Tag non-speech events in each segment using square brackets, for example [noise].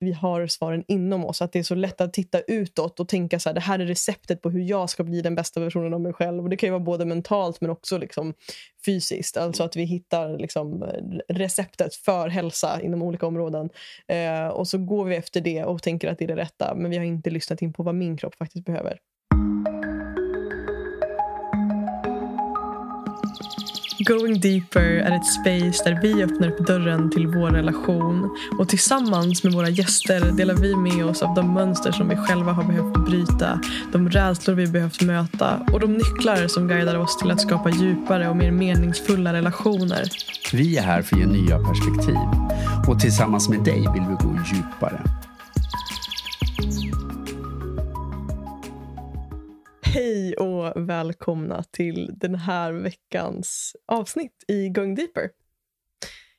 vi har svaren inom oss. Att det är så lätt att titta utåt och tänka så här, det här är receptet på hur jag ska bli den bästa versionen av mig själv. Och Det kan ju vara både mentalt men också liksom fysiskt. Alltså att vi hittar liksom eh, receptet för hälsa inom olika områden. Eh, och så går vi efter det och tänker att det är det rätta. Men vi har inte lyssnat in på vad min kropp faktiskt behöver. Going Deeper är ett space där vi öppnar upp dörren till vår relation och tillsammans med våra gäster delar vi med oss av de mönster som vi själva har behövt bryta, de rädslor vi behövt möta och de nycklar som guidar oss till att skapa djupare och mer meningsfulla relationer. Vi är här för att ge nya perspektiv och tillsammans med dig vill vi gå djupare. Hej och välkomna till den här veckans avsnitt i Going Deeper.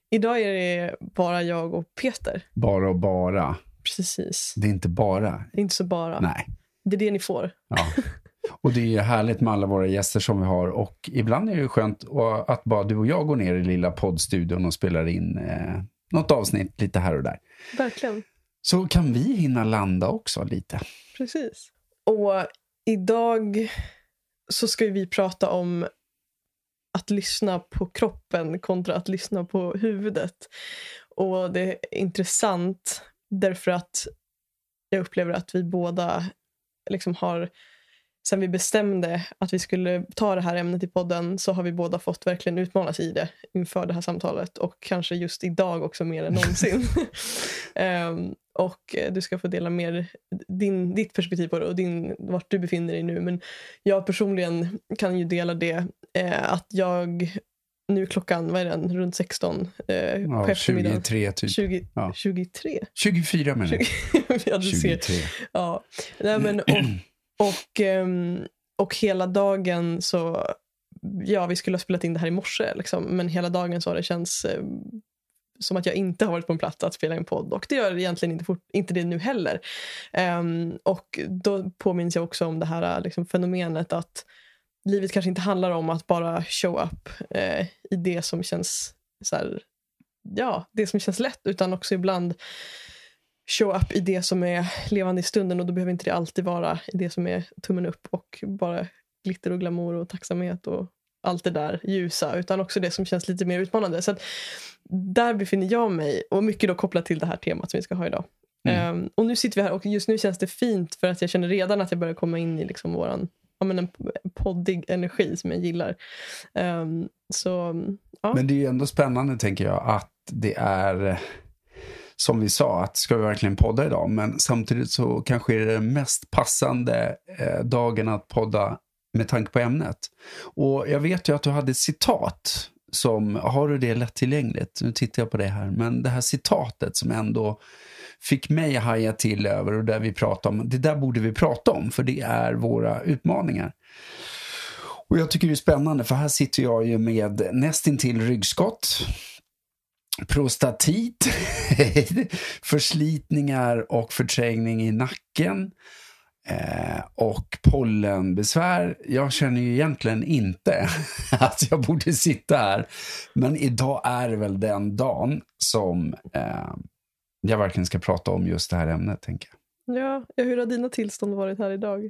Idag är det bara jag och Peter. Bara och bara. Precis. Det är inte bara. Det är inte så bara. Nej. Det är det ni får. Ja. Och det är härligt med alla våra gäster som vi har. Och ibland är det skönt att bara du och jag går ner i lilla poddstudion och spelar in eh, något avsnitt lite här och där. Verkligen. Så kan vi hinna landa också lite. Precis. Och Idag så ska vi prata om att lyssna på kroppen kontra att lyssna på huvudet. Och det är intressant därför att jag upplever att vi båda liksom har sen vi bestämde att vi skulle ta det här ämnet i podden så har vi båda fått verkligen utmanas i det inför det här samtalet och kanske just idag också mer än någonsin. um, [laughs] och du ska få dela mer din, ditt perspektiv på det och din, vart du befinner dig nu. Men jag personligen kan ju dela det eh, att jag nu klockan, vad är den, runt 16 eh, ja, på 23 typ. 20, ja. 23? 24 menar jag. [laughs] ja, du 23. Ser. Ja. Nej, men, och, och, ehm, och hela dagen så... Ja, vi skulle ha spelat in det här i morse, liksom, men hela dagen så har det känts eh, som att jag inte har varit på en plats att spela en podd. Och det gör egentligen inte, fort, inte det nu heller. Um, och då påminns jag också om det här liksom, fenomenet att livet kanske inte handlar om att bara show up eh, i det som känns så här, ja, det som känns lätt, utan också ibland show up i det som är levande i stunden och då behöver inte det alltid vara i det som är tummen upp och bara glitter och glamour och tacksamhet och allt det där ljusa utan också det som känns lite mer utmanande. Så där befinner jag mig och mycket då kopplat till det här temat som vi ska ha idag. Mm. Um, och nu sitter vi här och just nu känns det fint för att jag känner redan att jag börjar komma in i liksom våran ja, men en poddig energi som jag gillar. Um, så, ja. Men det är ju ändå spännande tänker jag att det är som vi sa, att ska vi verkligen podda idag? Men samtidigt så kanske är det den mest passande eh, dagen att podda med tanke på ämnet. Och jag vet ju att du hade ett citat som, har du det lättillgängligt? Nu tittar jag på det här, men det här citatet som ändå fick mig att haja till över och där vi pratar om, det där borde vi prata om för det är våra utmaningar. Och jag tycker det är spännande för här sitter jag ju med nästintill ryggskott prostatit, [laughs] förslitningar och förträngning i nacken eh, och pollenbesvär. Jag känner ju egentligen inte [laughs] att jag borde sitta här. Men idag är väl den dagen som eh, jag verkligen ska prata om just det här ämnet, tänker jag. Ja, hur har dina tillstånd varit här idag? [laughs]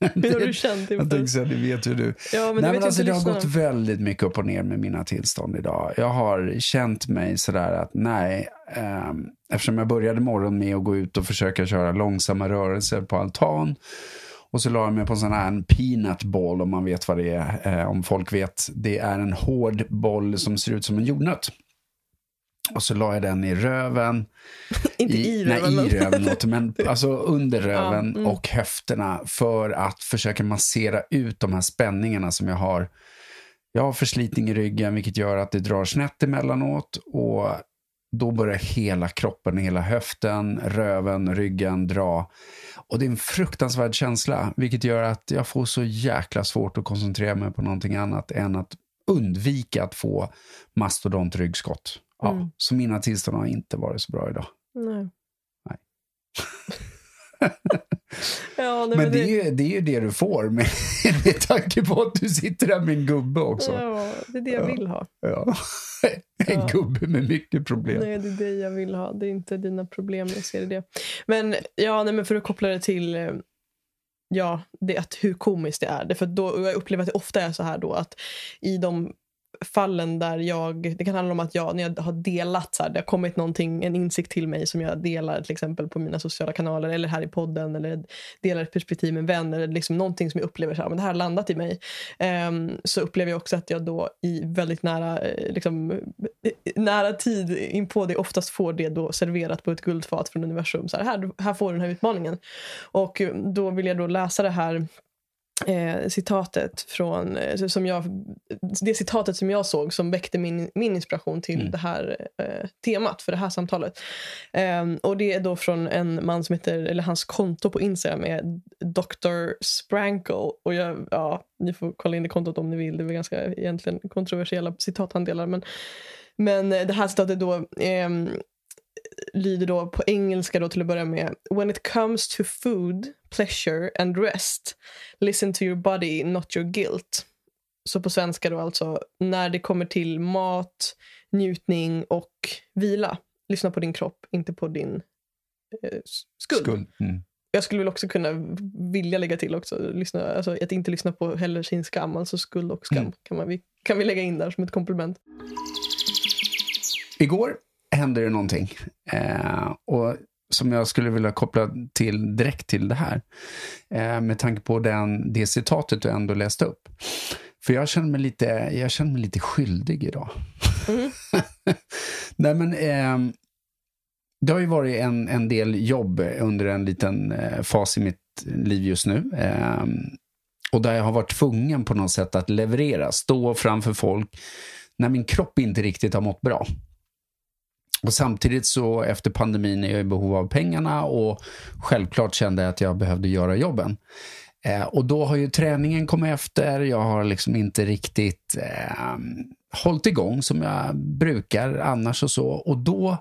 hur har du känt inför? Jag tänkte säga, det vet ju du. Ja, men Nej, men alltså, det har gått väldigt mycket upp och ner med mina tillstånd idag. Jag har känt mig sådär att nej, eh, eftersom jag började morgonen med att gå ut och försöka köra långsamma rörelser på altan. Och så la jag mig på en sån här peanut ball om man vet vad det är. Eh, om folk vet. Det är en hård boll som ser ut som en jordnöt. Och så la jag den i röven. [laughs] Inte i, i röven. Nej, i röven, men [laughs] alltså under röven ja, mm. och höfterna för att försöka massera ut de här spänningarna som jag har. Jag har förslitning i ryggen vilket gör att det drar snett emellanåt och då börjar hela kroppen, hela höften, röven, ryggen dra. Och det är en fruktansvärd känsla, vilket gör att jag får så jäkla svårt att koncentrera mig på någonting annat än att undvika att få mastodontryggskott. Ja, mm. Så mina tillstånd har inte varit så bra idag. Nej. nej. [laughs] ja, nej, men, men det, det... Är ju, det är ju det du får med, [laughs] med tanke på att du sitter där med en gubbe också. Ja, det är det jag vill ha. Ja. [laughs] en ja. gubbe med mycket problem. Nej, det är det jag vill ha. Det är inte dina problem. Jag ser det. Men, ja, nej, men för att koppla det till eh, ja, det, att hur komiskt det är. För då, jag upplever att det ofta är så här då att i de fallen där jag... Det kan handla om att jag, när jag har delat, så här, det har kommit någonting, en insikt till mig som jag delar till exempel på mina sociala kanaler eller här i podden eller delar ett perspektiv med en vän eller liksom någonting som jag upplever så här, men det här har landat i mig. Um, så upplever jag också att jag då i väldigt nära, eh, liksom, eh, nära tid in på det oftast får det då serverat på ett guldfat från universum. Så här, här, här får du den här utmaningen. Och eh, då vill jag då läsa det här eh, citatet från, eh, som jag, det citatet som jag såg som väckte min, min inspiration till mm. det här eh, temat för det här samtalet. Eh, och Det är då från en man som heter, eller hans konto på Instagram är Dr. Sprankle. Och jag, ja, ni får kolla in det kontot om ni vill. Det är ganska egentligen kontroversiella citat han delar. Men, men det här citatet då ehm, lyder då på engelska då till att börja med. When it comes to food, pleasure and rest, listen to your body, not your guilt. Så på svenska då alltså, när det kommer till mat, njutning och vila. Lyssna på din kropp, inte på din eh, skuld. skuld. Mm. Jag skulle väl också kunna vilja lägga till också, lyssna, alltså att inte lyssna på heller sin skam, alltså skuld och skam mm. kan, man, kan vi lägga in där som ett komplement. Igår händer det någonting. Eh, och som jag skulle vilja koppla till direkt till det här. Eh, med tanke på den, det citatet du ändå läste upp. För jag känner mig lite, jag känner mig lite skyldig idag. Mm. [laughs] Nej men, eh, det har ju varit en, en del jobb under en liten eh, fas i mitt liv just nu. Eh, och där jag har varit tvungen på något sätt att leverera, stå framför folk när min kropp inte riktigt har mått bra. Och samtidigt så efter pandemin är jag i behov av pengarna och självklart kände jag att jag behövde göra jobben. Eh, och då har ju träningen kommit efter. Jag har liksom inte riktigt eh, hållit igång som jag brukar annars och så. Och då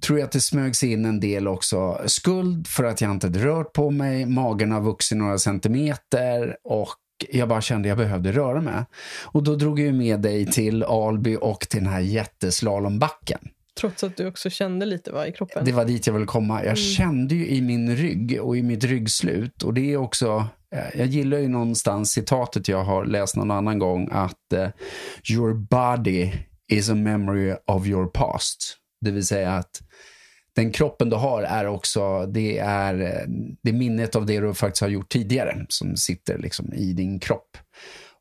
tror jag att det smögs in en del också skuld för att jag inte hade rört på mig. Magen har vuxit några centimeter och jag bara kände att jag behövde röra mig. Och då drog jag med dig till Alby och till den här jätteslalombacken. Trots att du också kände lite va, i kroppen? Det var dit jag ville komma. Jag mm. kände ju i min rygg och i mitt ryggslut. Och det är också, eh, jag gillar ju någonstans citatet jag har läst någon annan gång att uh, your body is a memory of your past. Det vill säga att den kroppen du har är också, det är, eh, det minnet av det du faktiskt har gjort tidigare som sitter liksom i din kropp.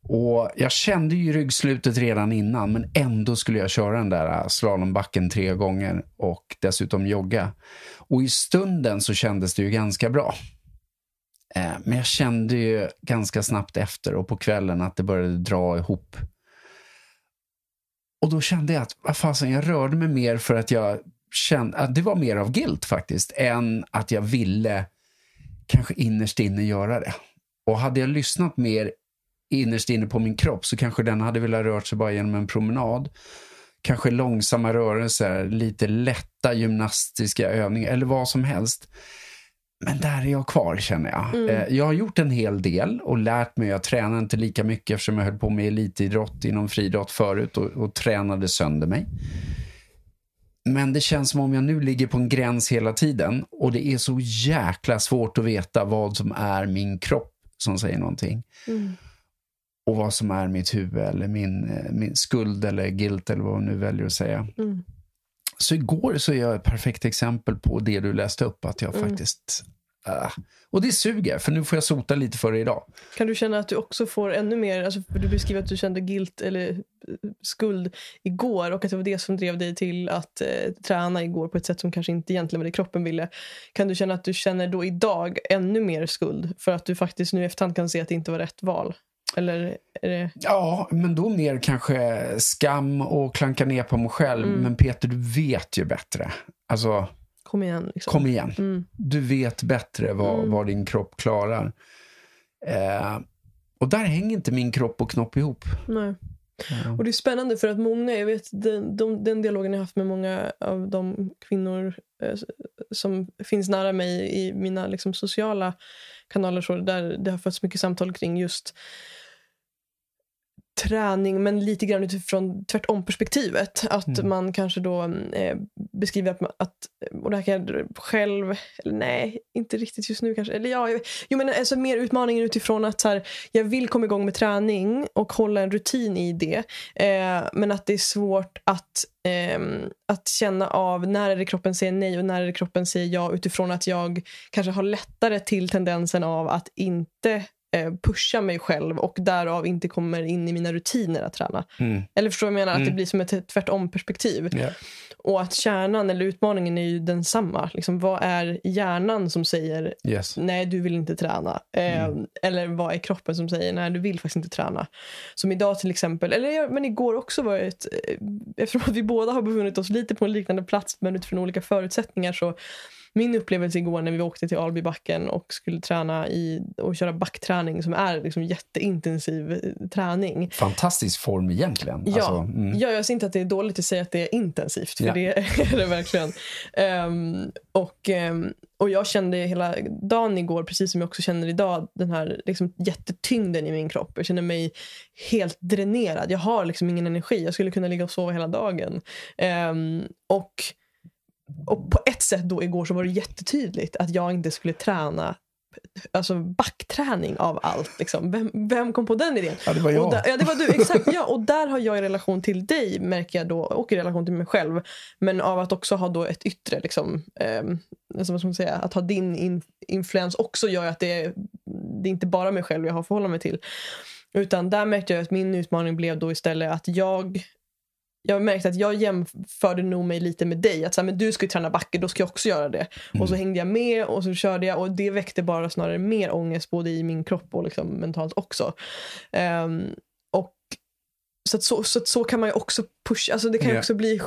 Och Jag kände ju ryggslutet redan innan, men ändå skulle jag köra den där äh, slalombacken tre gånger och dessutom jogga. Och i stunden så kändes det ju ganska bra. Eh, men jag kände ju ganska snabbt efter och på kvällen att det började dra ihop. Och då kände jag att vad fasen, jag rörde mig mer för att jag kände att äh, det var mer av guilt faktiskt, än att jag ville kanske innerst inne göra det. Och hade jag lyssnat mer innerst inne på min kropp så kanske den hade velat röra sig bara genom en promenad. Kanske långsamma rörelser, lite lätta gymnastiska övningar eller vad som helst. Men där är jag kvar känner jag. Mm. Eh, jag har gjort en hel del och lärt mig. Jag tränar inte lika mycket eftersom jag höll på med elitidrott inom friidrott förut och, och tränade sönder mig. Men det känns som om jag nu ligger på en gräns hela tiden och det är så jäkla svårt att veta vad som är min kropp som säger någonting. Mm och vad som är mitt huvud eller min, eh, min skuld eller guilt eller vad man nu väljer att säga. Mm. Så igår så är jag ett perfekt exempel på det du läste upp, att jag mm. faktiskt Uh, och det suger, för nu får jag sota lite för det idag. Kan du känna att du också får ännu mer, alltså du beskriver att du kände guilt eller eh, skuld igår och att det var det som drev dig till att uh, träna igår på ett sätt som kanske inte egentligen var det kroppen ville. Kan du känna att du känner då idag ännu mer skuld för att du faktiskt nu i efterhand kan se att det inte var rätt val? Eller är det... Ja, men då mer kanske skam och klanka ner på mig själv. Mm. Men Peter, du vet ju bättre. Alltså, kom igen. Liksom. Kom igen. Mm. Du vet bättre vad, mm. vad din kropp klarar. Eh, och där hänger inte min kropp och knopp ihop. Nej. Ja. Och Det är spännande för att många, jag vet den, de, den dialogen jag haft med många av de kvinnor eh, som finns nära mig i mina liksom, sociala kanaler så där det har fötts mycket samtal kring just träning men lite grann utifrån tvärtom-perspektivet. Att Mm. man kanske då eh, beskriver att, man- att, och det här kan jag själv, nej, inte riktigt just nu kanske. Eller ja, jag- jo men alltså mer utmaningen utifrån att så här, jag vill komma igång med träning och hålla en rutin i det. Eh, men att det är svårt att, ehm, att känna av när är det kroppen säger nej och när är det kroppen säger ja utifrån att jag kanske har lättare till tendensen av att inte eh, pusha mig själv och därav inte kommer in i mina rutiner att träna. Mm. Eller förstår du vad jag menar? Att Mm. det blir som ett tvärtom-perspektiv. Ja. Och att kärnan eller utmaningen är ju densamma. Liksom, vad är hjärnan som säger Yes. nej, du vill inte träna? Eh, Mm. Eller vad är kroppen som säger nej, du vill faktiskt inte träna? Som idag till exempel, eller men igår också var ett, eh, eftersom att vi båda har befunnit oss lite på en liknande plats men utifrån olika förutsättningar så min upplevelse igår när vi åkte till Albybacken och skulle träna i, och köra backträning som är liksom jätteintensiv eh, träning. Fantastisk form egentligen. Ja. Alltså, mm. Ja, jag ser inte att det är dåligt att säga att det är intensivt, för Ja. det [laughs] är det verkligen. Ehm, och, ehm, och jag kände hela dagen igår, precis som jag också känner idag, den här liksom, jättetyngden i min kropp. Jag känner mig helt dränerad. Jag har liksom ingen energi. Jag skulle kunna ligga och sova hela dagen. Ehm, och, och på ett sätt då igår så var det jättetydligt att jag inte skulle träna Alltså backträning av allt. Liksom. Vem, vem kom på den idén? Ja, det var jag. Där, ja, det var du. Exakt. Ja, och där har jag i relation till dig, märker jag då, och i relation till mig själv, men av att också ha då ett yttre, liksom, eh, alltså vad ska man säga, att ha din in, influens också gör att det det är inte bara mig själv jag har att förhålla mig till. Utan där märkte jag att min utmaning blev då istället att jag jag märkte att jag jämförde nog mig lite med dig. Att så här, men du ska ju träna backe, då ska jag också göra det. Och så hängde jag med och så körde jag och det väckte bara snarare mer ångest både i min kropp och liksom mentalt också. Och så, att så, så, så kan man ju också pusha, alltså det kan ju Ja. också bli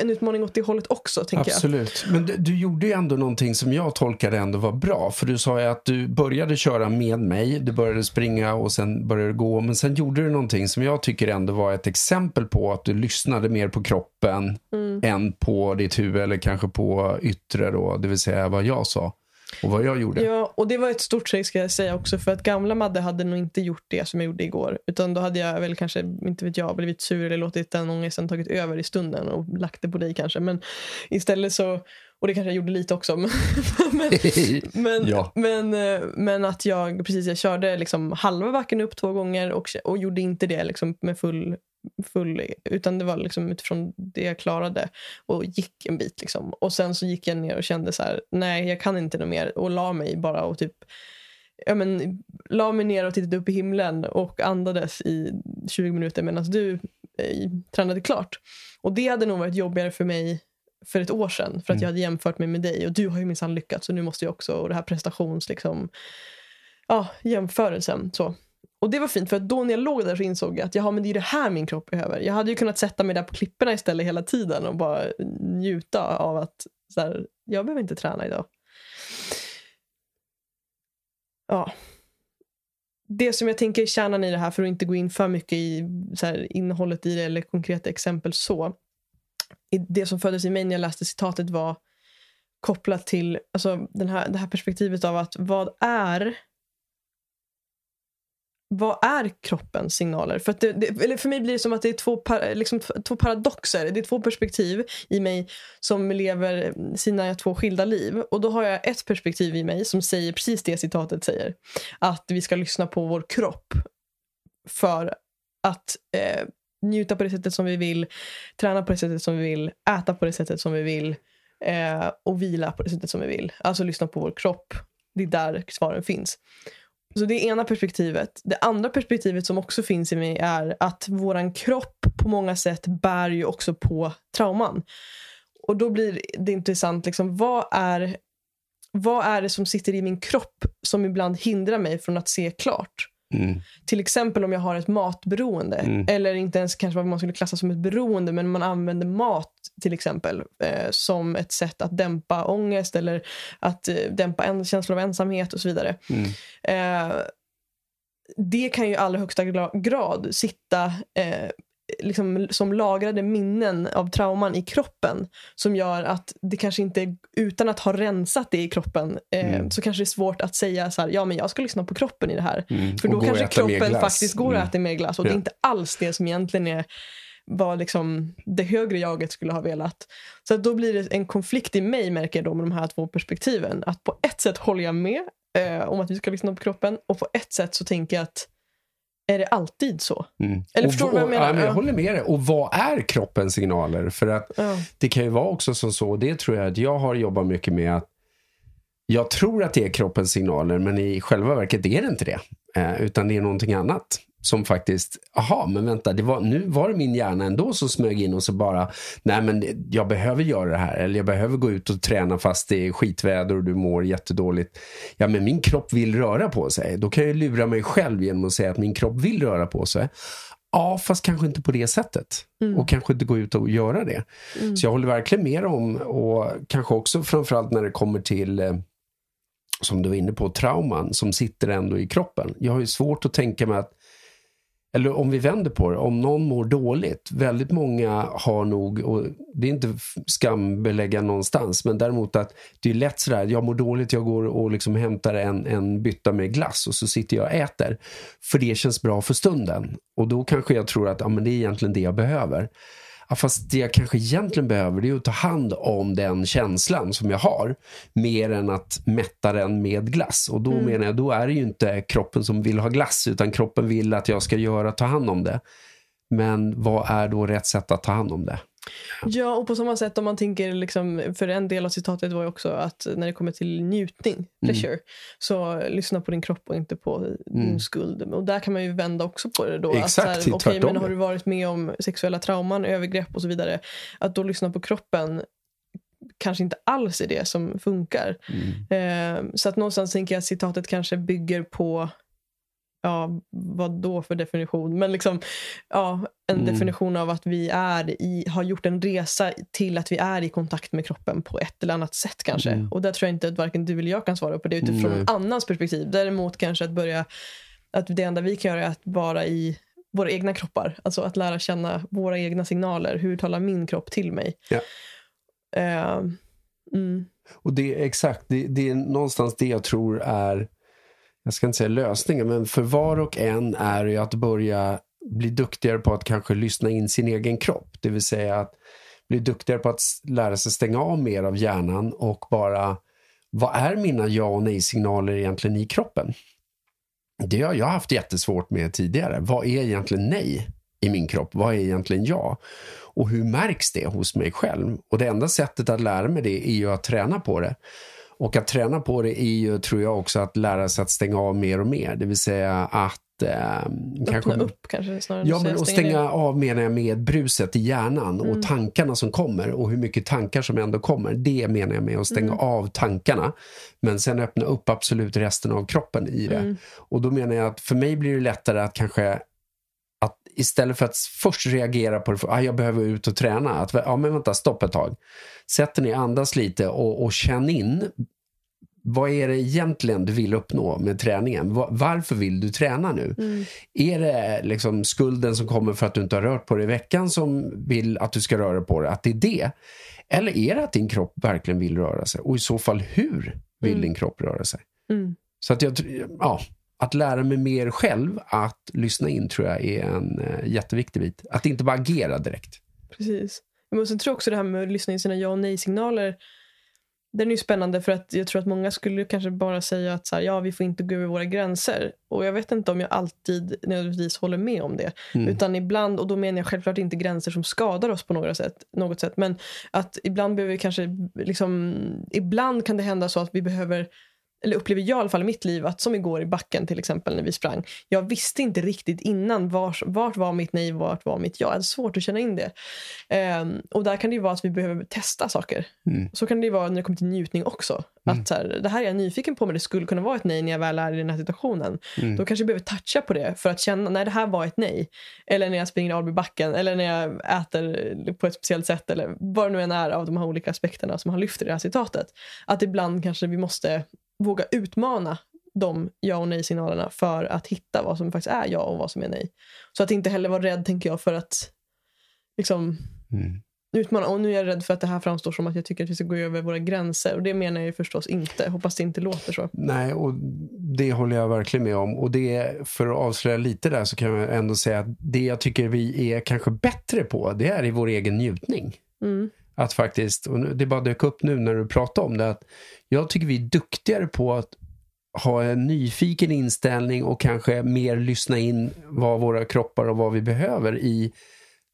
en utmaning åt det hållet också tänker jag. Absolut. Men du, du gjorde ju ändå någonting som jag tolkade ändå var bra. För du sa ju att du började köra med mig, du började springa och sen började du gå. Men sen gjorde du någonting som jag tycker ändå var ett exempel på att du lyssnade mer på kroppen Mm. än på ditt huvud eller kanske på yttre då, det vill säga vad jag sa och vad jag gjorde. Ja, och det var ett stort steg ska jag säga också för att gamla Madde hade nog inte gjort det som jag gjorde igår. Utan då hade jag väl kanske, inte vet jag, blivit sur eller låtit den ångesten tagit över i stunden och lagt det på dig kanske. Men istället så, och det kanske jag gjorde lite också. [laughs] Men, [laughs] men, Ja. men, eh, men att jag precis jag körde liksom halva backen upp två gånger och, och gjorde inte det liksom med full, full utan det var liksom utifrån det jag klarade och gick en bit. Liksom. Och sen så gick jag ner och kände så här, nej jag kan inte något mer och la mig bara och typ ja, men, la mig ner och tittade upp i himlen och andades i 20 minuter medan du eh, tränade klart. Och det hade nog varit jobbigare för mig för ett år sedan för att Mm. jag hade jämfört mig med dig och du har ju minsann lyckats så nu måste jag också och det här prestations liksom ja, jämförelsen så. Och det var fint för att då när jag låg där så insåg jag att jaha, men det är det här min kropp behöver. Jag hade ju kunnat sätta mig där på klipporna istället hela tiden och bara njuta av att så här, jag behöver inte träna idag. Ja. Det som jag tänker är kärnan i det här för att inte gå in för mycket i så här, innehållet i det eller konkreta exempel så. Det som föddes i mig när jag läste citatet var kopplat till alltså, den här, det här perspektivet av att vad är vad är kroppens signaler? För, att det, det, eller för mig blir det som att det är två, par, liksom, två paradoxer. Det är två perspektiv i mig som lever sina två skilda liv. Och då har jag ett perspektiv i mig som säger precis det citatet säger. Att vi ska lyssna på vår kropp för att eh, njuta på det sättet som vi vill, träna på det sättet som vi vill, äta på det sättet som vi vill eh, och vila på det sättet som vi vill. Alltså lyssna på vår kropp. Det är där svaren finns. Så det är ena perspektivet. Det andra perspektivet som också finns i mig är att våran kropp på många sätt bär ju också på trauman. Och då blir det intressant, liksom, vad, är, vad är det som sitter i min kropp som ibland hindrar mig från att se klart? Mm. Till exempel om jag har ett matberoende. Mm. Eller inte ens kanske vad man skulle klassa som ett beroende. Men man använder mat till exempel eh, som ett sätt att dämpa ångest eller att eh, dämpa en känsla av ensamhet och så vidare. Mm. Eh, det kan ju i allra högsta gra- grad sitta eh, liksom, som lagrade minnen av trauman i kroppen som gör att det kanske inte, utan att ha rensat det i kroppen, eh, Mm. så kanske det är svårt att säga så här, ja men jag ska lyssna på kroppen i det här. Mm. För då och kanske kroppen faktiskt går Mm. att äta mer glass och det Ja. är inte alls det som egentligen är vad liksom det högre jaget skulle ha velat. Så då blir det en konflikt i mig märker jag då med de här två perspektiven. Att på ett sätt håller jag med eh, om att vi ska lyssna på kroppen och på ett sätt så tänker jag att är det alltid så? Mm. Eller Och förstår du vad jag och- menar? Ja, men jag Ja. håller med dig. Och vad är kroppens signaler? För att Ja. det kan ju vara också som så, det tror jag att jag har jobbat mycket med att jag tror att det är kroppens signaler, men i själva verket är det inte det. Eh, utan det är någonting annat som faktiskt, aha, men vänta, det var, nu var det min hjärna ändå som smög in och så bara, nej men jag behöver göra det här, eller jag behöver gå ut och träna fast det är skitväder och du mår jättedåligt. Ja, men min kropp vill röra på sig. Då kan jag lura mig själv genom att säga att min kropp vill röra på sig. Ja, fast kanske inte på det sättet. Och kanske inte gå ut och göra det. Så jag håller verkligen med om, och kanske också framförallt när det kommer till, eh, som du var inne på, trauman som sitter ändå i kroppen. Jag har ju svårt att tänka mig att, eller om vi vänder på det, om någon mår dåligt, väldigt många har nog, och det är inte skambelägga någonstans, men däremot att det är lätt sådär, jag mår dåligt, jag går och liksom hämtar en, en bytta med glass och så sitter jag och äter. För det känns bra för stunden. Och då kanske jag tror att ja, men det är egentligen det jag behöver. Ja, fast det jag kanske egentligen behöver det är att ta hand om den känslan som jag har. Mer än att mätta den med glass. Och då menar jag, då är det ju inte kroppen som vill ha glass utan kroppen vill att jag ska göra, ta hand om det. Men vad är då rätt sätt att ta hand om det? Ja, och på samma sätt om man tänker, liksom, för en del av citatet var ju också att när det kommer till njutning, pleasure, så lyssna på din kropp och inte på din Mm. skuld. Och där kan man ju vända också på det då. Exakt, att så här, tvärtom. men har du varit med om sexuella trauman, övergrepp och så vidare, att då lyssna på kroppen kanske inte alls är det som funkar. Mm. Eh, så att någonstans tänker jag att citatet kanske bygger på Ja, vad då för definition? Men liksom, ja, en Mm. definition av att vi är i, har gjort en resa till att vi är i kontakt med kroppen på ett eller annat sätt kanske. Mm. Och där tror jag inte att varken du eller jag kan svara på det utifrån Nej. en annans perspektiv. Däremot kanske att börja, att det enda vi kan göra är att vara i våra egna kroppar. Alltså att lära känna våra egna signaler. Hur talar min kropp till mig? Ja. Eh, mm. Och det är exakt, det, det är någonstans det jag tror är, jag ska inte säga lösningen, men för var och en är ju att börja bli duktigare på att kanske lyssna in sin egen kropp. Det vill säga att bli duktigare på att lära sig stänga av mer av hjärnan och bara, vad är mina ja och nej-signaler egentligen i kroppen? Det har jag haft jättesvårt med tidigare. Vad är egentligen nej i min kropp? Vad är egentligen ja? Och hur märks det hos mig själv? Och det enda sättet att lära mig det är ju att träna på det. Och att träna på det är ju, tror jag också, att lära sig att stänga av mer och mer. Det vill säga att... Eh, Öppna upp kanske snarare Ja, men stänga stänga ner. av menar jag med bruset i hjärnan Mm. och tankarna som kommer och hur mycket tankar som ändå kommer. Det menar jag med att stänga Mm. av tankarna. Men sen öppna upp absolut resten av kroppen i det. Mm. Och då menar jag att för mig blir det lättare att kanske att istället för att först reagera på det, för, ah, jag behöver ut och träna. Att, ja, men vänta, stopp ett tag. Sätt dig ner, andas lite och, och känn in vad är det egentligen du vill uppnå med träningen? Va- Varför vill du träna nu? Mm. Är det liksom skulden som kommer för att du inte har rört på dig i veckan som vill att du ska röra på dig? Att det är det? Eller är det att din kropp verkligen vill röra sig? Och i så fall hur vill Mm. din kropp röra sig? Mm. Så att jag ja, att lära mig mer själv att lyssna in tror jag är en eh, jätteviktig bit. Att inte bara agera direkt. Precis. Men sen tror jag också det här med att lyssna in sina ja och nej-signaler. Den är ju spännande för att jag tror att många skulle kanske bara säga att så här, ja, vi får inte gå över våra gränser. Och jag vet inte om jag alltid nödvändigtvis håller med om det. Mm. Utan ibland, och då menar jag självklart inte gränser som skadar oss på något sätt, något sätt men att ibland behöver vi kanske, liksom, ibland kan det hända så att vi behöver eller upplever jag i alla fall i mitt liv, att som igår i backen till exempel när vi sprang. Jag visste inte riktigt innan vart, vart var mitt nej, vart var mitt ja. Jag hade svårt att känna in det. Ehm, och där kan det ju vara att vi behöver testa saker. Mm. Så kan det ju vara när det kommer till njutning också. Att så här, det här är jag nyfiken på men det skulle kunna vara ett nej när jag väl är i den här situationen. Mm. Då kanske jag behöver toucha på det för att känna, nej det här var ett nej. Eller när jag springer i backen eller när jag äter på ett speciellt sätt eller vad det nu än är av de här olika aspekterna som han lyfter i det här citatet. Att ibland kanske vi måste våga utmana de ja och nej-signalerna för att hitta vad som faktiskt är ja och vad som är nej. Så att inte heller vara rädd, tänker jag, för att liksom, Mm. utmana. Och nu är jag rädd för att det här framstår som att jag tycker att vi ska gå över våra gränser. Och det menar jag ju förstås inte. Hoppas det inte låter så. Nej, och det håller jag verkligen med om. Och det, för att avslöja lite där så kan jag ändå säga att det jag tycker vi är kanske bättre på, det är i vår egen njutning. Mm. Att faktiskt, och det bara dök upp nu när du pratade om det, att jag tycker vi är duktigare på att ha en nyfiken inställning och kanske mer lyssna in vad våra kroppar och vad vi behöver i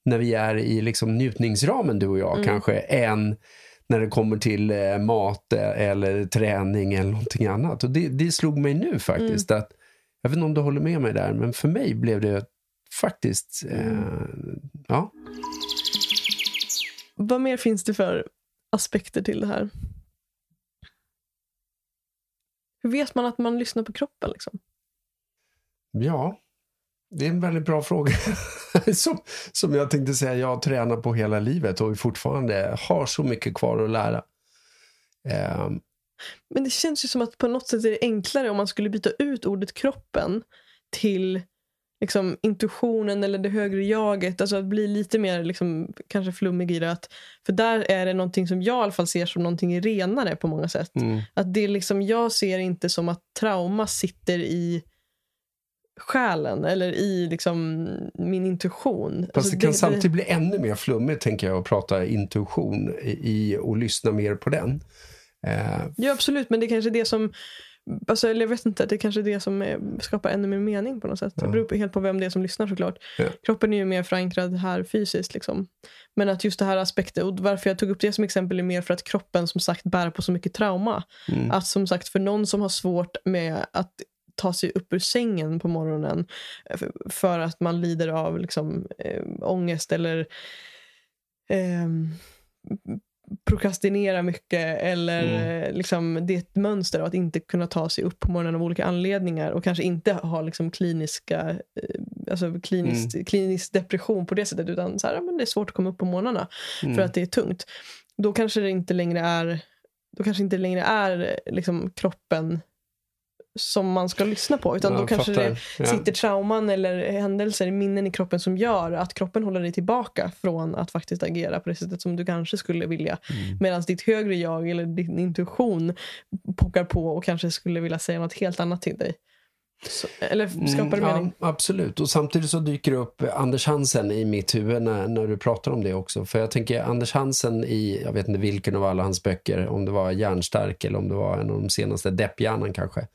när vi är i liksom njutningsramen, du och jag, Mm. kanske, än när det kommer till eh, mat eh, eller träning eller någonting annat. Och det, det slog mig nu faktiskt att, jag vet inte om du håller med mig där, men för mig blev det faktiskt, eh, ja. Vad mer finns det för aspekter till det här? Hur vet man att man lyssnar på kroppen? Liksom? Ja, det är en väldigt bra fråga. [laughs] som, som jag tänkte säga, jag har tränat på hela livet och fortfarande har så mycket kvar att lära. Ehm, Men det känns ju som att på något sätt är det enklare om man skulle byta ut ordet kroppen till liksom, intuitionen eller det högre jaget. Alltså att bli lite mer liksom, kanske flummig i det. Att, för där är det någonting som jag i alla fall ser som någonting renare på många sätt. mm, Att det liksom, jag ser inte som att trauma sitter i själen eller i liksom, min intuition. Fast Alltså, det kan samtidigt bli ännu mer flummigt, tänker jag, att prata intuition i, i och lyssna mer på den. Eh, Ja, absolut. Men det är kanske är det som... Alltså, eller jag vet inte, det är kanske är det som skapar ännu mer mening på något sätt. Det beror på, helt på vem det är som lyssnar såklart. Ja. Kroppen är ju mer förankrad här fysiskt. Liksom. Men att just det här aspekten, och varför jag tog upp det som exempel är mer för att kroppen som sagt bär på så mycket trauma. mm, Att som sagt för någon som har svårt med att ta sig upp ur sängen på morgonen eh, för- att man lider av liksom, eh, ångest eller ehm, prokrastinera mycket eller Mm. eh, liksom, det är ett mönster av att inte kunna ta sig upp på morgonen av olika anledningar och kanske inte ha liksom, kliniska, eh, alltså, kliniskt, klinisk depression på det sättet utan så här, men det är svårt att komma upp på morgnarna mm, för att det är tungt. Då kanske det inte längre är, då kanske inte längre är liksom, kroppen som man ska lyssna på utan jag då kanske fattar. det Ja. sitter trauman eller händelser, minnen i kroppen som gör att kroppen håller dig tillbaka från att faktiskt agera på det sättet som du kanske skulle vilja. Mm. Medan ditt högre jag eller din intuition pockar på och kanske skulle vilja säga något helt annat till dig. Så, eller skapar det Mm, mening? Ja, absolut. Och samtidigt så dyker det upp Anders Hansen i mitt huvud när, när du pratar om det också. För jag tänker Anders Hansen i, jag vet inte vilken av alla hans böcker, om det var Järnstark eller om det var en av de senaste, Depphjärnan kanske.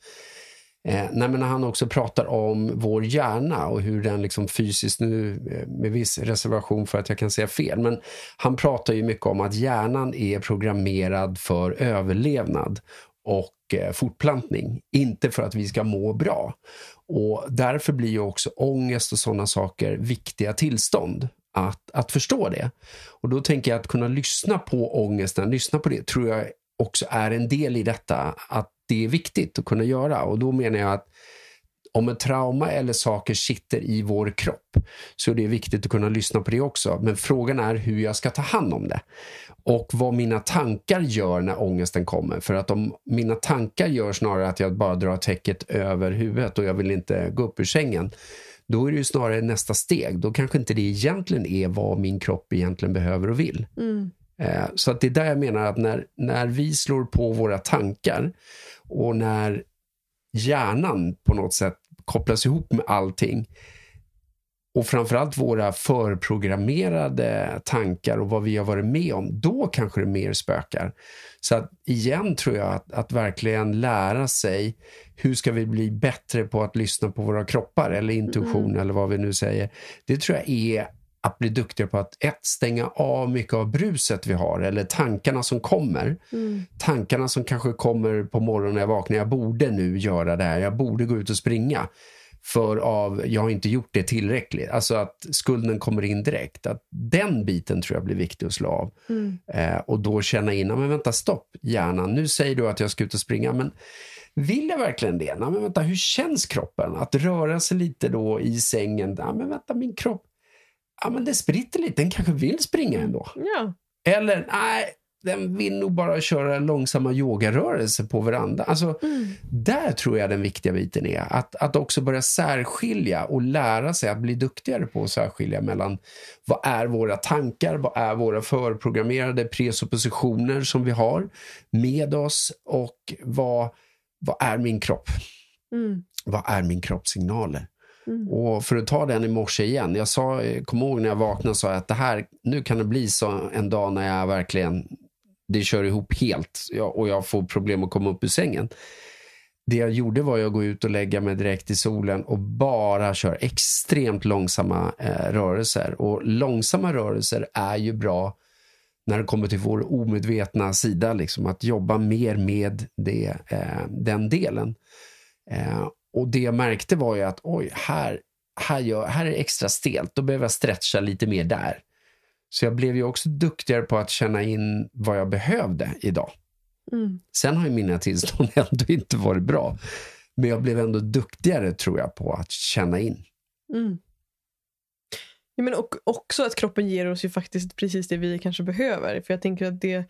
Eh, nej, men när han också pratar om vår hjärna och hur den liksom fysiskt, nu eh, med viss reservation för att jag kan säga fel, men han pratar ju mycket om att hjärnan är programmerad för överlevnad och eh, fortplantning, inte för att vi ska må bra. Och därför blir ju också ångest och sådana saker viktiga tillstånd. Att, att förstå det. Och då tänker jag att kunna lyssna på ångesten, lyssna på det, tror jag också är en del i detta. Att det är viktigt att kunna göra. Och då menar jag att om ett trauma eller saker sitter i vår kropp så är det viktigt att kunna lyssna på det också. Men frågan är hur jag ska ta hand om det. Och vad mina tankar gör när ångesten kommer. För att om mina tankar gör snarare att jag bara drar täcket över huvudet och jag vill inte gå upp ur sängen. Då är det ju snarare nästa steg. Då kanske inte det egentligen är vad min kropp egentligen behöver och vill. Mm. Eh, Så att det är där jag menar att när, när vi slår på våra tankar och när hjärnan på något sätt kopplas ihop med allting och framförallt våra förprogrammerade tankar och vad vi har varit med om, då kanske det mer spökar. Så att igen tror jag att, att verkligen lära sig hur ska vi bli bättre på att lyssna på våra kroppar eller intuition eller vad vi nu säger. Det tror jag är att bli duktigare på att ett, stänga av mycket av bruset vi har eller tankarna som kommer. Mm. Tankarna som kanske kommer på morgonen när jag vaknar. Jag borde nu göra det här. Jag borde gå ut och springa. För av, jag har inte gjort det tillräckligt. Alltså att skulden kommer in direkt. Att den biten tror jag blir viktig att slå av. Mm. Eh, och då känna in, men vänta stopp hjärnan. Nu säger du att jag ska ut och springa. Men vill jag verkligen det? Ja, men vänta, hur känns kroppen? Att röra sig lite då i sängen. Ja, men vänta, min kropp. Ja, men det spritter lite. Den kanske vill springa ändå. Ja. Eller nej, den vill nog bara köra långsamma yogarörelser på verandan. Alltså, mm. Där tror jag den viktiga biten är. Att, att också börja särskilja och lära sig att bli duktigare på att särskilja mellan vad är våra tankar, vad är våra förprogrammerade presuppositioner som vi har med oss och vad, vad är min kropp? Mm. Vad är min kroppssignaler? Mm. Och för att ta den i morse igen. Jag sa, kom ihåg när jag vaknade sa att det här, nu kan det bli så en dag när jag verkligen, det kör ihop helt och jag får problem att komma upp ur sängen. Det jag gjorde var att gå ut och lägga mig direkt i solen och bara köra extremt långsamma eh, rörelser. Och långsamma rörelser är ju bra när det kommer till vår omedvetna sida, liksom, att jobba mer med det, eh, den delen. Eh, och det jag märkte var ju att oj, här, här, gör, här är det extra stelt. Då behöver jag stretcha lite mer där. Så jag blev ju också duktigare på att känna in vad jag behövde idag. Mm. Sen har ju mina tillstånd [laughs] ändå inte varit bra. Men jag blev ändå duktigare tror jag på att känna in. Mm. Ja, men och också att kroppen ger oss ju faktiskt precis det vi kanske behöver. För jag tänker att det,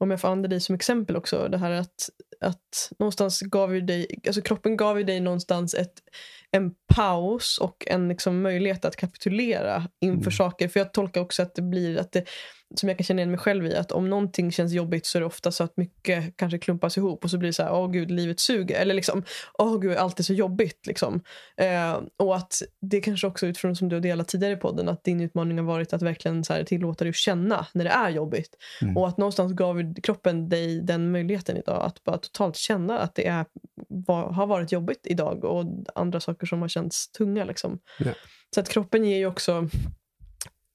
om jag får använda dig som exempel också, det här att att någonstans gav ju dig, alltså kroppen gav ju dig någonstans ett, en paus och en liksom möjlighet att kapitulera inför mm. saker. För jag tolkar också att det blir att det, som jag kan känna igen mig själv i, att om någonting känns jobbigt så är det ofta så att mycket kanske klumpas ihop och så blir det så här, åh gud, livet suger. Eller liksom, åh gud, allt är så jobbigt. Liksom. Eh, och att det kanske också utifrån som du har delat tidigare i podden, att din utmaning har varit att verkligen så här, tillåta dig att känna när det är jobbigt. Mm. Och att någonstans gav kroppen dig den möjligheten idag att bara totalt känna att det är, var, har varit jobbigt idag och andra saker som har känts tunga. Liksom. Yeah. Så att kroppen ger ju också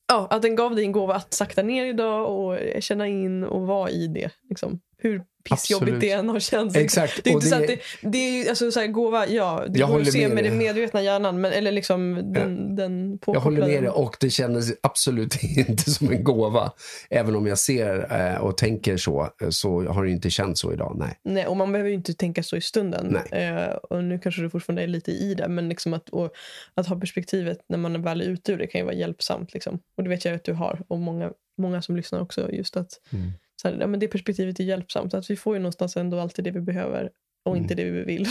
ja, att den gav dig en gåva att sakta ner idag och känna in och vara i det. Liksom. Hur pissjobbigt Absolut. det än har känts. Exakt. Det är inte det... så att det, det är alltså så här, gåva, ja, det går att se med, med den medvetna hjärnan, men, eller liksom den, ja. den Jag håller med dig och det kändes absolut [laughs] inte som en gåva. Även om jag ser eh, och tänker så, så har det inte känts så idag. Nej. Nej, och man behöver ju inte tänka så i stunden. Eh, och nu kanske du fortfarande är lite i det, men liksom att, och, att ha perspektivet när man är väl ute ur det kan ju vara hjälpsamt. Liksom. Och det vet jag att du har, och många, många som lyssnar också. just att mm så här, ja, men det perspektivet är hjälpsamt. Att vi får ju någonstans ändå alltid det vi behöver och inte mm. det vi vill.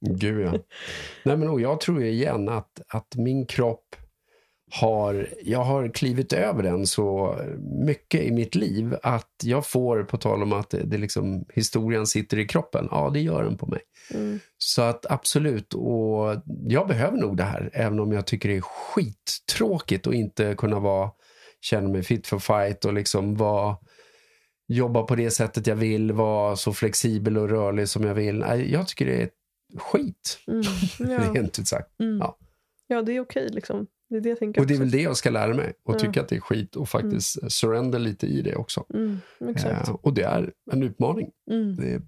[laughs] Gud ja. Nej, men, och jag tror ju igen att, att min kropp har, jag har klivit över den så mycket i mitt liv att jag får, på tal om att det, det liksom, historien sitter i kroppen, ja det gör den på mig. Mm. Så att absolut, och jag behöver nog det här, även om jag tycker det är skittråkigt att inte kunna vara, känna mig fit for fight och liksom vara jobba på det sättet jag vill, vara så flexibel och rörlig som jag vill. Jag tycker det är skit. Mm, [laughs] ja. Rent ut sagt. Mm. Ja. ja, det är okej. liksom. Det är det jag tänker och det är väl det jag ska lära mig. Och ja. tycka att det är skit och faktiskt mm. surrender lite i det också. Mm, eh, och det är en utmaning. Mm. Det är,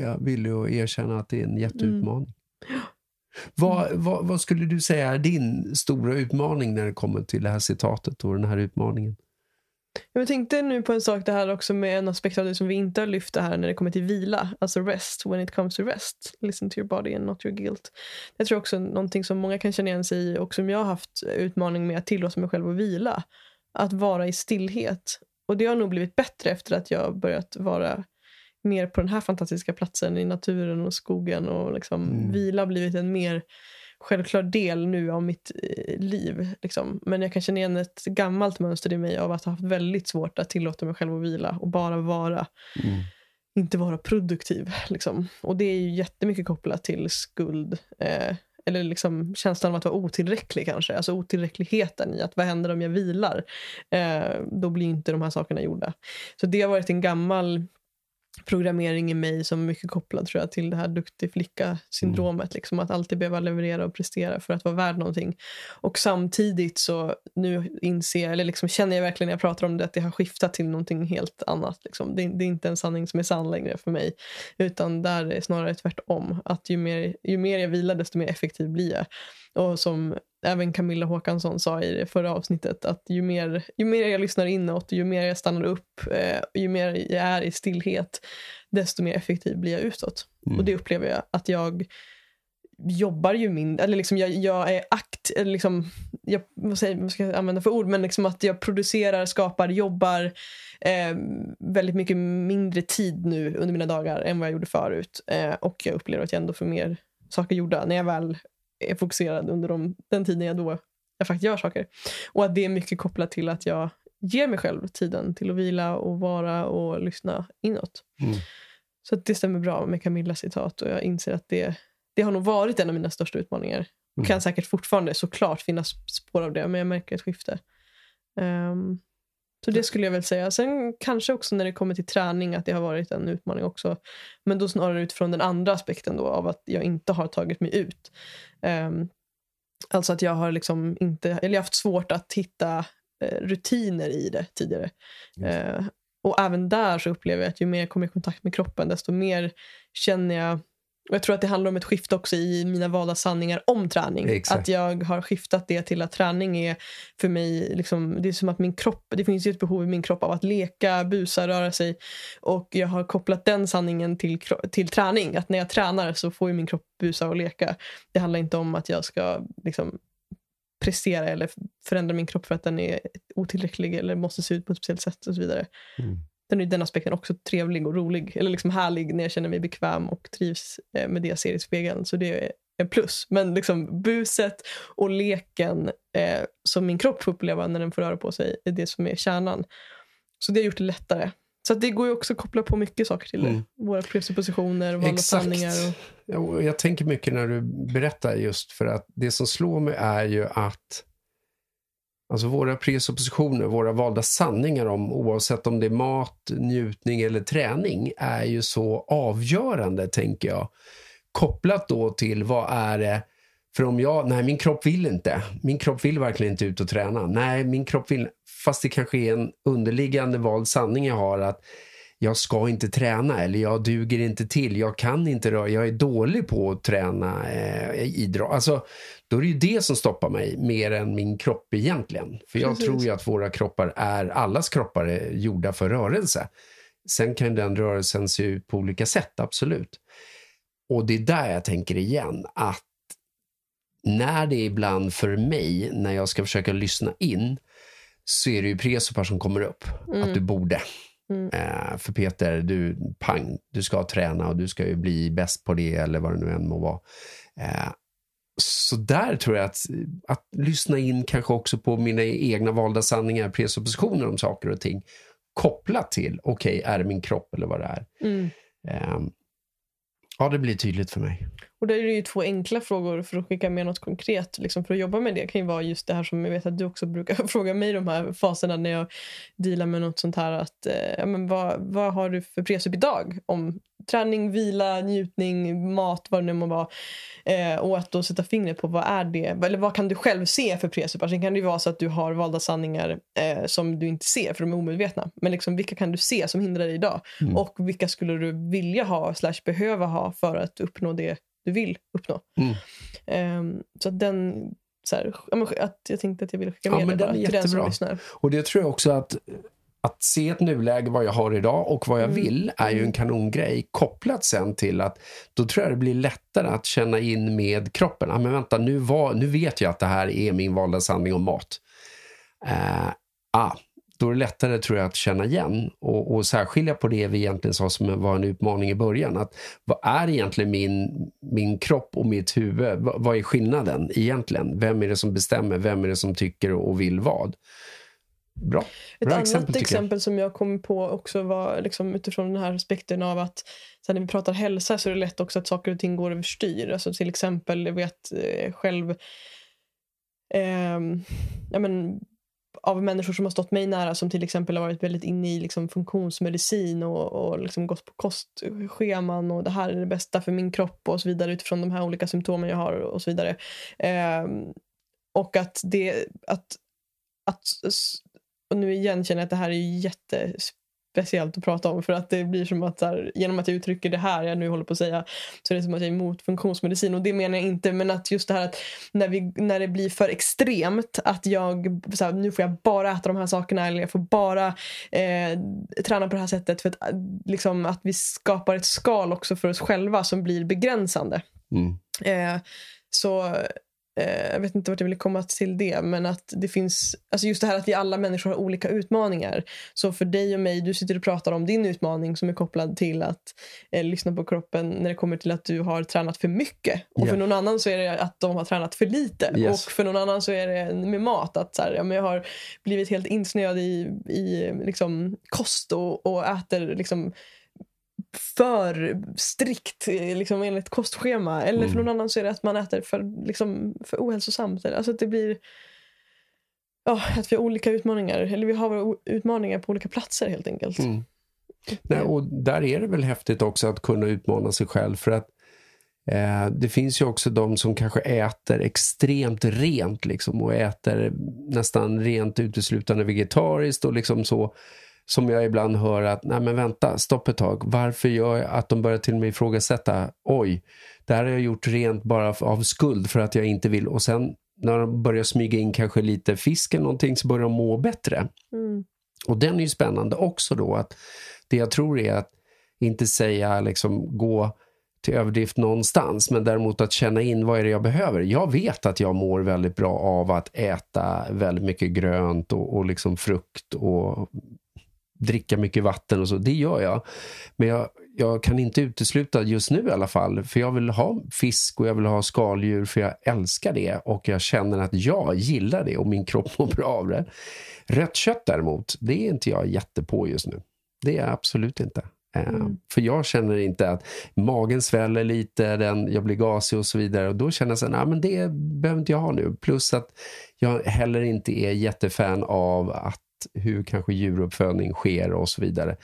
jag vill ju erkänna att det är en jätteutmaning. Mm. [gasps] Vad, vad, vad, skulle du säga är din stora utmaning när det kommer till det här citatet och den här utmaningen? Jag tänkte nu på en sak det här också med en aspekt av det som vi inte har lyft det här när det kommer till vila. Alltså rest, when it comes to rest. Listen to your body and not your guilt. Jag tror också någonting som många kan känna igen sig i och som jag har haft utmaning med att tillåta mig själv att vila. Att vara i stillhet. Och det har nog blivit bättre efter att jag börjat vara mer på den här fantastiska platsen i naturen och skogen och liksom mm. vila blivit en mer självklar del nu av mitt eh, liv. Liksom. Men jag kan känna igen ett gammalt mönster i mig av att ha haft väldigt svårt att tillåta mig själv att vila och bara vara. Mm. Inte vara produktiv. Liksom. Och det är ju jättemycket kopplat till skuld. Eh, eller liksom känslan av att vara otillräcklig kanske. Alltså otillräckligheten i att vad händer om jag vilar? Eh, då blir inte de här sakerna gjorda. Så det har varit en gammal programmering i mig som är mycket kopplad tror jag, till det här duktig flicka-syndromet. Mm. Liksom, att alltid behöva leverera och prestera för att vara värd någonting. Och samtidigt så nu inser, eller liksom känner jag verkligen när jag pratar om det att det har skiftat till någonting helt annat. Liksom. Det, det, är inte en sanning som är sann längre för mig. Utan där är det snarare tvärtom. Att ju mer, ju mer jag vilar desto mer effektiv blir jag. Och som även Camilla Håkansson sa i det förra avsnittet att ju mer, ju mer jag lyssnar inåt, ju mer jag stannar upp, eh, ju mer jag är i stillhet, desto mer effektiv blir jag utåt. Mm. Och det upplever jag att jag jobbar ju mindre, eller liksom jag, jag är akt, eller liksom, jag, vad, säger, vad ska jag använda för ord, men liksom att jag producerar, skapar, jobbar eh, väldigt mycket mindre tid nu under mina dagar än vad jag gjorde förut. Eh, och jag upplever att jag ändå får mer saker gjorda när jag väl är fokuserad under de, den tiden jag då jag faktiskt gör saker. Och att det är mycket kopplat till att jag ger mig själv tiden till att vila och vara och lyssna inåt. Mm. Så det stämmer bra med Camillas citat och jag inser att det, det har nog varit en av mina största utmaningar. Och kan mm. säkert fortfarande såklart finnas spår av det, men jag märker ett skifte. Um, så det skulle jag väl säga. Sen kanske också när det kommer till träning att det har varit en utmaning också. Men då snarare utifrån den andra aspekten då av att jag inte har tagit mig ut. Um, alltså att jag har liksom inte, eller jag har haft svårt att hitta uh, rutiner i det tidigare. Uh, och även där så upplever jag att ju mer jag kommer i kontakt med kroppen desto mer känner jag och Jag tror att det handlar om ett skifte också i mina valda sanningar om träning. Exakt. Att jag har skiftat det till att träning är för mig, liksom, det är som att min kropp, det finns ju ett behov i min kropp av att leka, busa, röra sig. Och jag har kopplat den sanningen till, till träning. Att när jag tränar så får min kropp busa och leka. Det handlar inte om att jag ska liksom, prestera eller förändra min kropp för att den är otillräcklig eller måste se ut på ett speciellt sätt och så vidare. Mm. Den är den aspekten också trevlig och rolig, eller liksom härlig när jag känner mig bekväm och trivs eh, med det jag ser i spegeln. Så det är en plus. Men liksom buset och leken eh, som min kropp får uppleva när den får röra på sig är det som är kärnan. Så det har gjort det lättare. Så det går ju också att koppla på mycket saker till det. Mm. Våra presuppositioner, valda sanningar. Och... Ja, jag tänker mycket när du berättar just för att det som slår mig är ju att Alltså våra presuppositioner, våra valda sanningar om oavsett om det är mat, njutning eller träning är ju så avgörande, tänker jag. Kopplat då till vad är det för om jag, nej min kropp vill inte. Min kropp vill verkligen inte ut och träna. Nej, min kropp vill, fast det kanske är en underliggande vald sanning jag har att jag ska inte träna eller jag duger inte till, jag kan inte röra, jag är dålig på att träna eh, idrott. Alltså, då är det ju det som stoppar mig mer än min kropp egentligen. För jag Precis. tror ju att våra kroppar är, allas kroppar är gjorda för rörelse. Sen kan den rörelsen se ut på olika sätt, absolut. Och det är där jag tänker igen, att när det är ibland för mig, när jag ska försöka lyssna in, så är det ju presupar som kommer upp. Mm. Att du borde. Mm. Eh, för Peter, du, pang, du ska träna och du ska ju bli bäst på det eller vad det nu än må vara. Eh, så där tror jag att, att lyssna in kanske också på mina egna valda sanningar, presuppositioner om saker och ting kopplat till, okej, okay, är det min kropp eller vad det är? Mm. Um, ja, det blir tydligt för mig. Och där är det ju två enkla frågor för att skicka med något konkret liksom för att jobba med det. kan ju vara just det här som jag vet att du också brukar [laughs] fråga mig de här faserna när jag dealar med något sånt här. att eh, men vad, vad har du för presup idag? Om träning, vila, njutning, mat, vad det nu må vara. Eh, och att då sätta fingret på vad är det, eller vad kan du själv se för presupar. Sen kan det ju vara så att du har valda sanningar eh, som du inte ser för de är omedvetna. Men liksom, vilka kan du se som hindrar dig idag? Mm. Och vilka skulle du vilja ha slash behöva ha för att uppnå det du vill uppnå. Mm. Um, så att den, så här, att jag tänkte att jag ville skicka med ja, det bara, till den som lyssnar. Och det tror jag också att att se ett nuläge, vad jag har idag och vad jag mm. vill, är ju en kanongrej. Kopplat sen till att då tror jag det blir lättare att känna in med kroppen. Ah, men vänta, nu, var, nu vet jag att det här är min valda sanning om mat. Uh, ah, då är det lättare tror jag att känna igen och, och särskilja på det vi egentligen sa som var en utmaning i början. Att vad är egentligen min, min kropp och mitt huvud? vad, vad är skillnaden egentligen? Vem är det som bestämmer? Vem är det som tycker och vill vad? Bra. Ett Bra annat exempel, jag. som jag kom på också var liksom utifrån den här aspekten av att så när vi pratar hälsa så är det lätt också att saker och ting går överstyr. Alltså till exempel, jag vet eh, själv eh, ja, men, av människor som har stått mig nära som till exempel har varit väldigt inne i liksom funktionsmedicin och, och liksom gått på kostscheman och det här är det bästa för min kropp och så vidare utifrån de här olika symptomen jag har och så vidare. Eh, och att det att, att och nu igen känner jag att det här är jättespeciellt att prata om för att det blir som att här, genom att jag uttrycker det här jag nu håller på att säga så är det som att jag är emot funktionsmedicin och det menar jag inte men att just det här att när, vi, när det blir för extremt att jag så här, nu får jag bara äta de här sakerna eller jag får bara eh, träna på det här sättet för att, liksom, att vi skapar ett skal också för oss själva som blir begränsande. Mm. Eh, så eh, jag vet inte vart jag vill komma till det, men att det finns, alltså just det här att vi alla människor har olika utmaningar. Så för dig och mig, du sitter och pratar om din utmaning som är kopplad till att eh, lyssna på kroppen när det kommer till att du har tränat för mycket. Och Ja. för någon annan så är det att de har tränat för lite. Yes. Och för någon annan så är det med mat, att så här, ja, men jag har blivit helt insnöad i, i liksom, kost och, och äter liksom för strikt liksom, enligt kostschema. Eller för Mm. någon annan så är det att man äter för, liksom, för ohälsosamt. Alltså att det blir ja, att vi har olika utmaningar. Eller vi har våra utmaningar på olika platser helt enkelt. Mm. Nej, och där är det väl häftigt också att kunna utmana sig själv. För att eh, det finns ju också de som kanske äter extremt rent liksom, och äter nästan rent uteslutande vegetariskt och liksom så. Som jag ibland hör att, nej men vänta, stopp ett tag. Varför gör jag att de börjar till och med ifrågasätta, oj, det här har jag gjort rent bara av skuld för att jag inte vill. Och sen när de börjar smyga in kanske lite fisk eller någonting så börjar de må bättre. Mm. Och den är ju spännande också då att det jag tror är att inte säga liksom gå till överdrift någonstans men däremot att känna in vad är det jag behöver. Jag vet att jag mår väldigt bra av att äta väldigt mycket grönt och, och liksom frukt och dricka mycket vatten och så. Det gör jag. Men jag, jag kan inte utesluta just nu i alla fall för jag vill ha fisk och jag vill ha skaldjur för jag älskar det och jag känner att jag gillar det och min kropp [laughs] mår bra av det. Rött kött däremot, det är inte jag jättepå just nu. Det är jag absolut inte. Eh, Mm. För jag känner inte att magen sväller lite, den, jag blir gasig och så vidare. Och då känner jag att men det behöver inte jag ha nu. Plus att jag heller inte är jättefan av att hur kanske djuruppfödning sker och så vidare.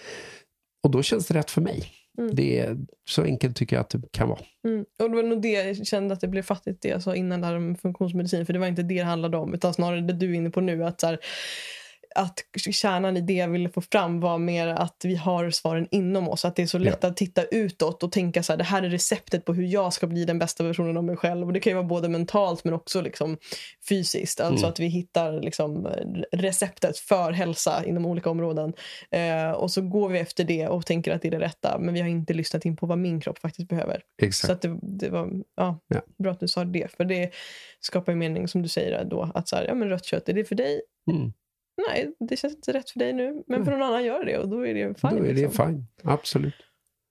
Och då känns det rätt för mig. Mm. Det är så enkelt tycker jag att det kan vara. Mm. Och det var nog det jag kände att det blev fattigt det jag sa innan där om funktionsmedicin. För det var inte det det handlade om. Utan snarare det du är inne på nu. Att, så här, att kärnan i det jag ville få fram var mer att vi har svaren inom oss. Att det är så lätt att titta utåt och tänka så här, det här är receptet på hur jag ska bli den bästa versionen av mig själv. Och det kan ju vara både mentalt men också liksom fysiskt. Alltså Mm. att vi hittar liksom receptet för hälsa inom olika områden. Eh, och så går vi efter det och tänker att det är det rätta. Men vi har inte lyssnat in på vad min kropp faktiskt behöver. Exakt. Så att det, det var ja, Ja. bra att du sa det. För det skapar ju mening som du säger då. Att så här, ja men rött kött, är det för dig? Mm. Nej, det känns inte rätt för dig nu. Men för någon annan gör det och då är det fine. Då är det liksom. fine. Absolut.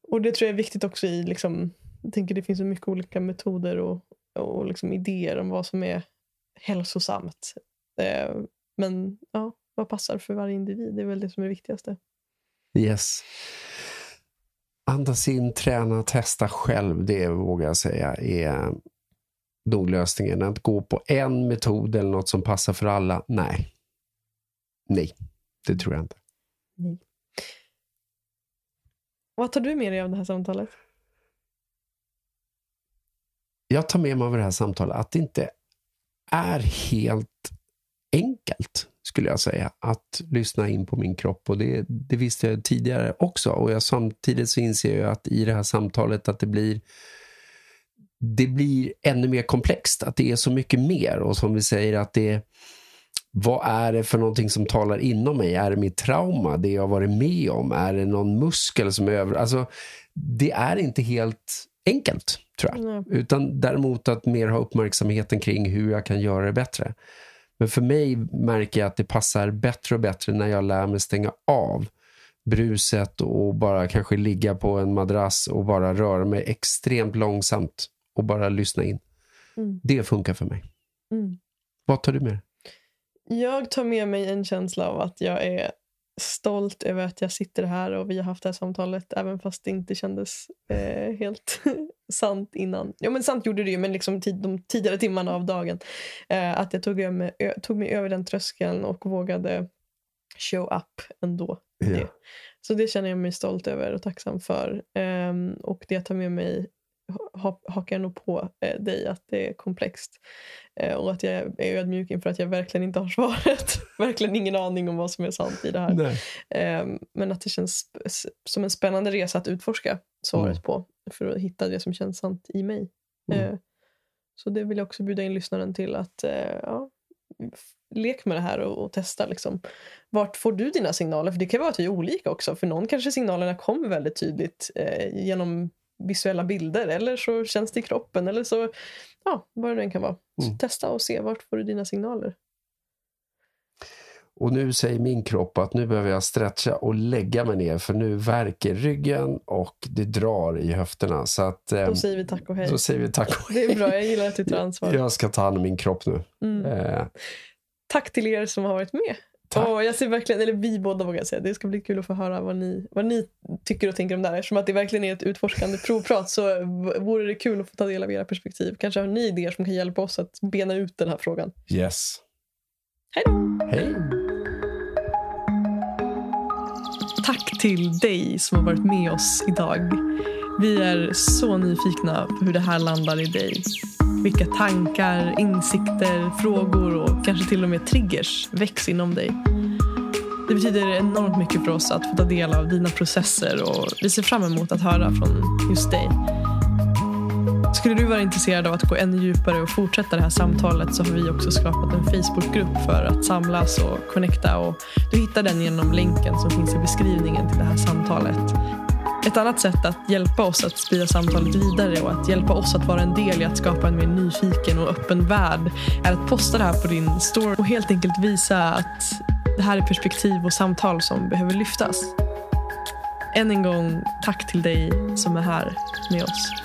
Och det tror jag är viktigt också i, liksom, jag tänker det finns så mycket olika metoder och, och liksom idéer om vad som är hälsosamt. Eh, men ja, vad passar för varje individ? Det är väl det som är viktigaste. Yes. Andas in, träna, testa själv. Det vågar jag säga är nog lösningen. Att gå på en metod eller något som passar för alla. Nej. Nej, det tror jag inte. Vad tar du med dig av det här samtalet? Jag tar med mig av det här samtalet att det inte är helt enkelt, skulle jag säga, att lyssna in på min kropp. Och det, det visste jag tidigare också. Och jag, samtidigt så inser jag att i det här samtalet att det blir det blir ännu mer komplext, att det är så mycket mer. Och som vi säger att det vad är det för någonting som talar inom mig? Är det mitt trauma, det jag varit med om? Är det någon muskel som är över? Alltså, det är inte helt enkelt, tror jag. Nej. Utan däremot att mer ha uppmärksamheten kring hur jag kan göra det bättre. Men för mig märker jag att det passar bättre och bättre när jag lär mig stänga av bruset och bara kanske ligga på en madrass och bara röra mig extremt långsamt och bara lyssna in. Mm. Det funkar för mig. Mm. Vad tar du med dig? Jag tar med mig en känsla av att jag är stolt över att jag sitter här och vi har haft det här samtalet även fast det inte kändes eh, helt [laughs] sant innan. Ja, men sant gjorde det ju, men liksom tid, de tidigare timmarna av dagen. Eh, att jag tog, över, ö, tog mig över den tröskeln och vågade show up ändå. Det. Så det känner jag mig stolt över och tacksam för. Ehm, och det jag tar med mig ha, hakar jag nog på eh, dig att det är komplext. Eh, och att jag är ödmjuk inför att jag verkligen inte har [laughs] svaret. verkligen ingen aning om vad som är sant i det här. Ehm, men att det känns som en spännande resa att utforska svaret Mm. på. För att hitta det som känns sant i mig. Mm. Eh, så det vill jag också bjuda in lyssnaren till att eh, ja, lek med det här och, och testa. Liksom. Vart får du dina signaler? För det kan vara att vi är olika också. För någon kanske signalerna kommer väldigt tydligt eh, genom visuella bilder eller så känns det i kroppen eller så, ja, vad det än kan vara. Mm. testa och se vart får du dina signaler. Och nu säger min kropp att nu behöver jag stretcha och lägga mig ner för nu värker ryggen och det drar i höfterna. Så att, eh, Då säger vi tack och hej. då säger vi tack och Det är bra, jag gillar att du tar ansvar. Jag ska ta hand om min kropp nu. Mm. Eh, Tack till er som har varit med. Tack. Och jag ser verkligen, eller vi båda vågar säga, det ska bli kul att få höra vad ni, vad ni tycker och tänker om det här. Eftersom att det verkligen är ett utforskande provprat så vore det kul att få ta del av era perspektiv. Kanske har ni idéer som kan hjälpa oss att bena ut den här frågan. yes. Hej då! Hej! Tack till dig som har varit med oss idag. Vi är så nyfikna på hur det här landar i dig. Vilka tankar, insikter, frågor och kanske till och med triggers väcks inom dig. Det betyder enormt mycket för oss att få ta del av dina processer och vi ser fram emot att höra från just dig. Skulle du vara intresserad av att gå ännu djupare och fortsätta det här samtalet så har vi också skapat en Facebookgrupp för att samlas och connecta. Och du hittar den genom länken som finns i beskrivningen till det här samtalet. Ett annat sätt att hjälpa oss att sprida samtalet vidare och att hjälpa oss att vara en del i att skapa en mer nyfiken och öppen värld är att posta det här på din story och helt enkelt visa att det här är perspektiv och samtal som behöver lyftas. Än en gång, tack till dig som är här med oss.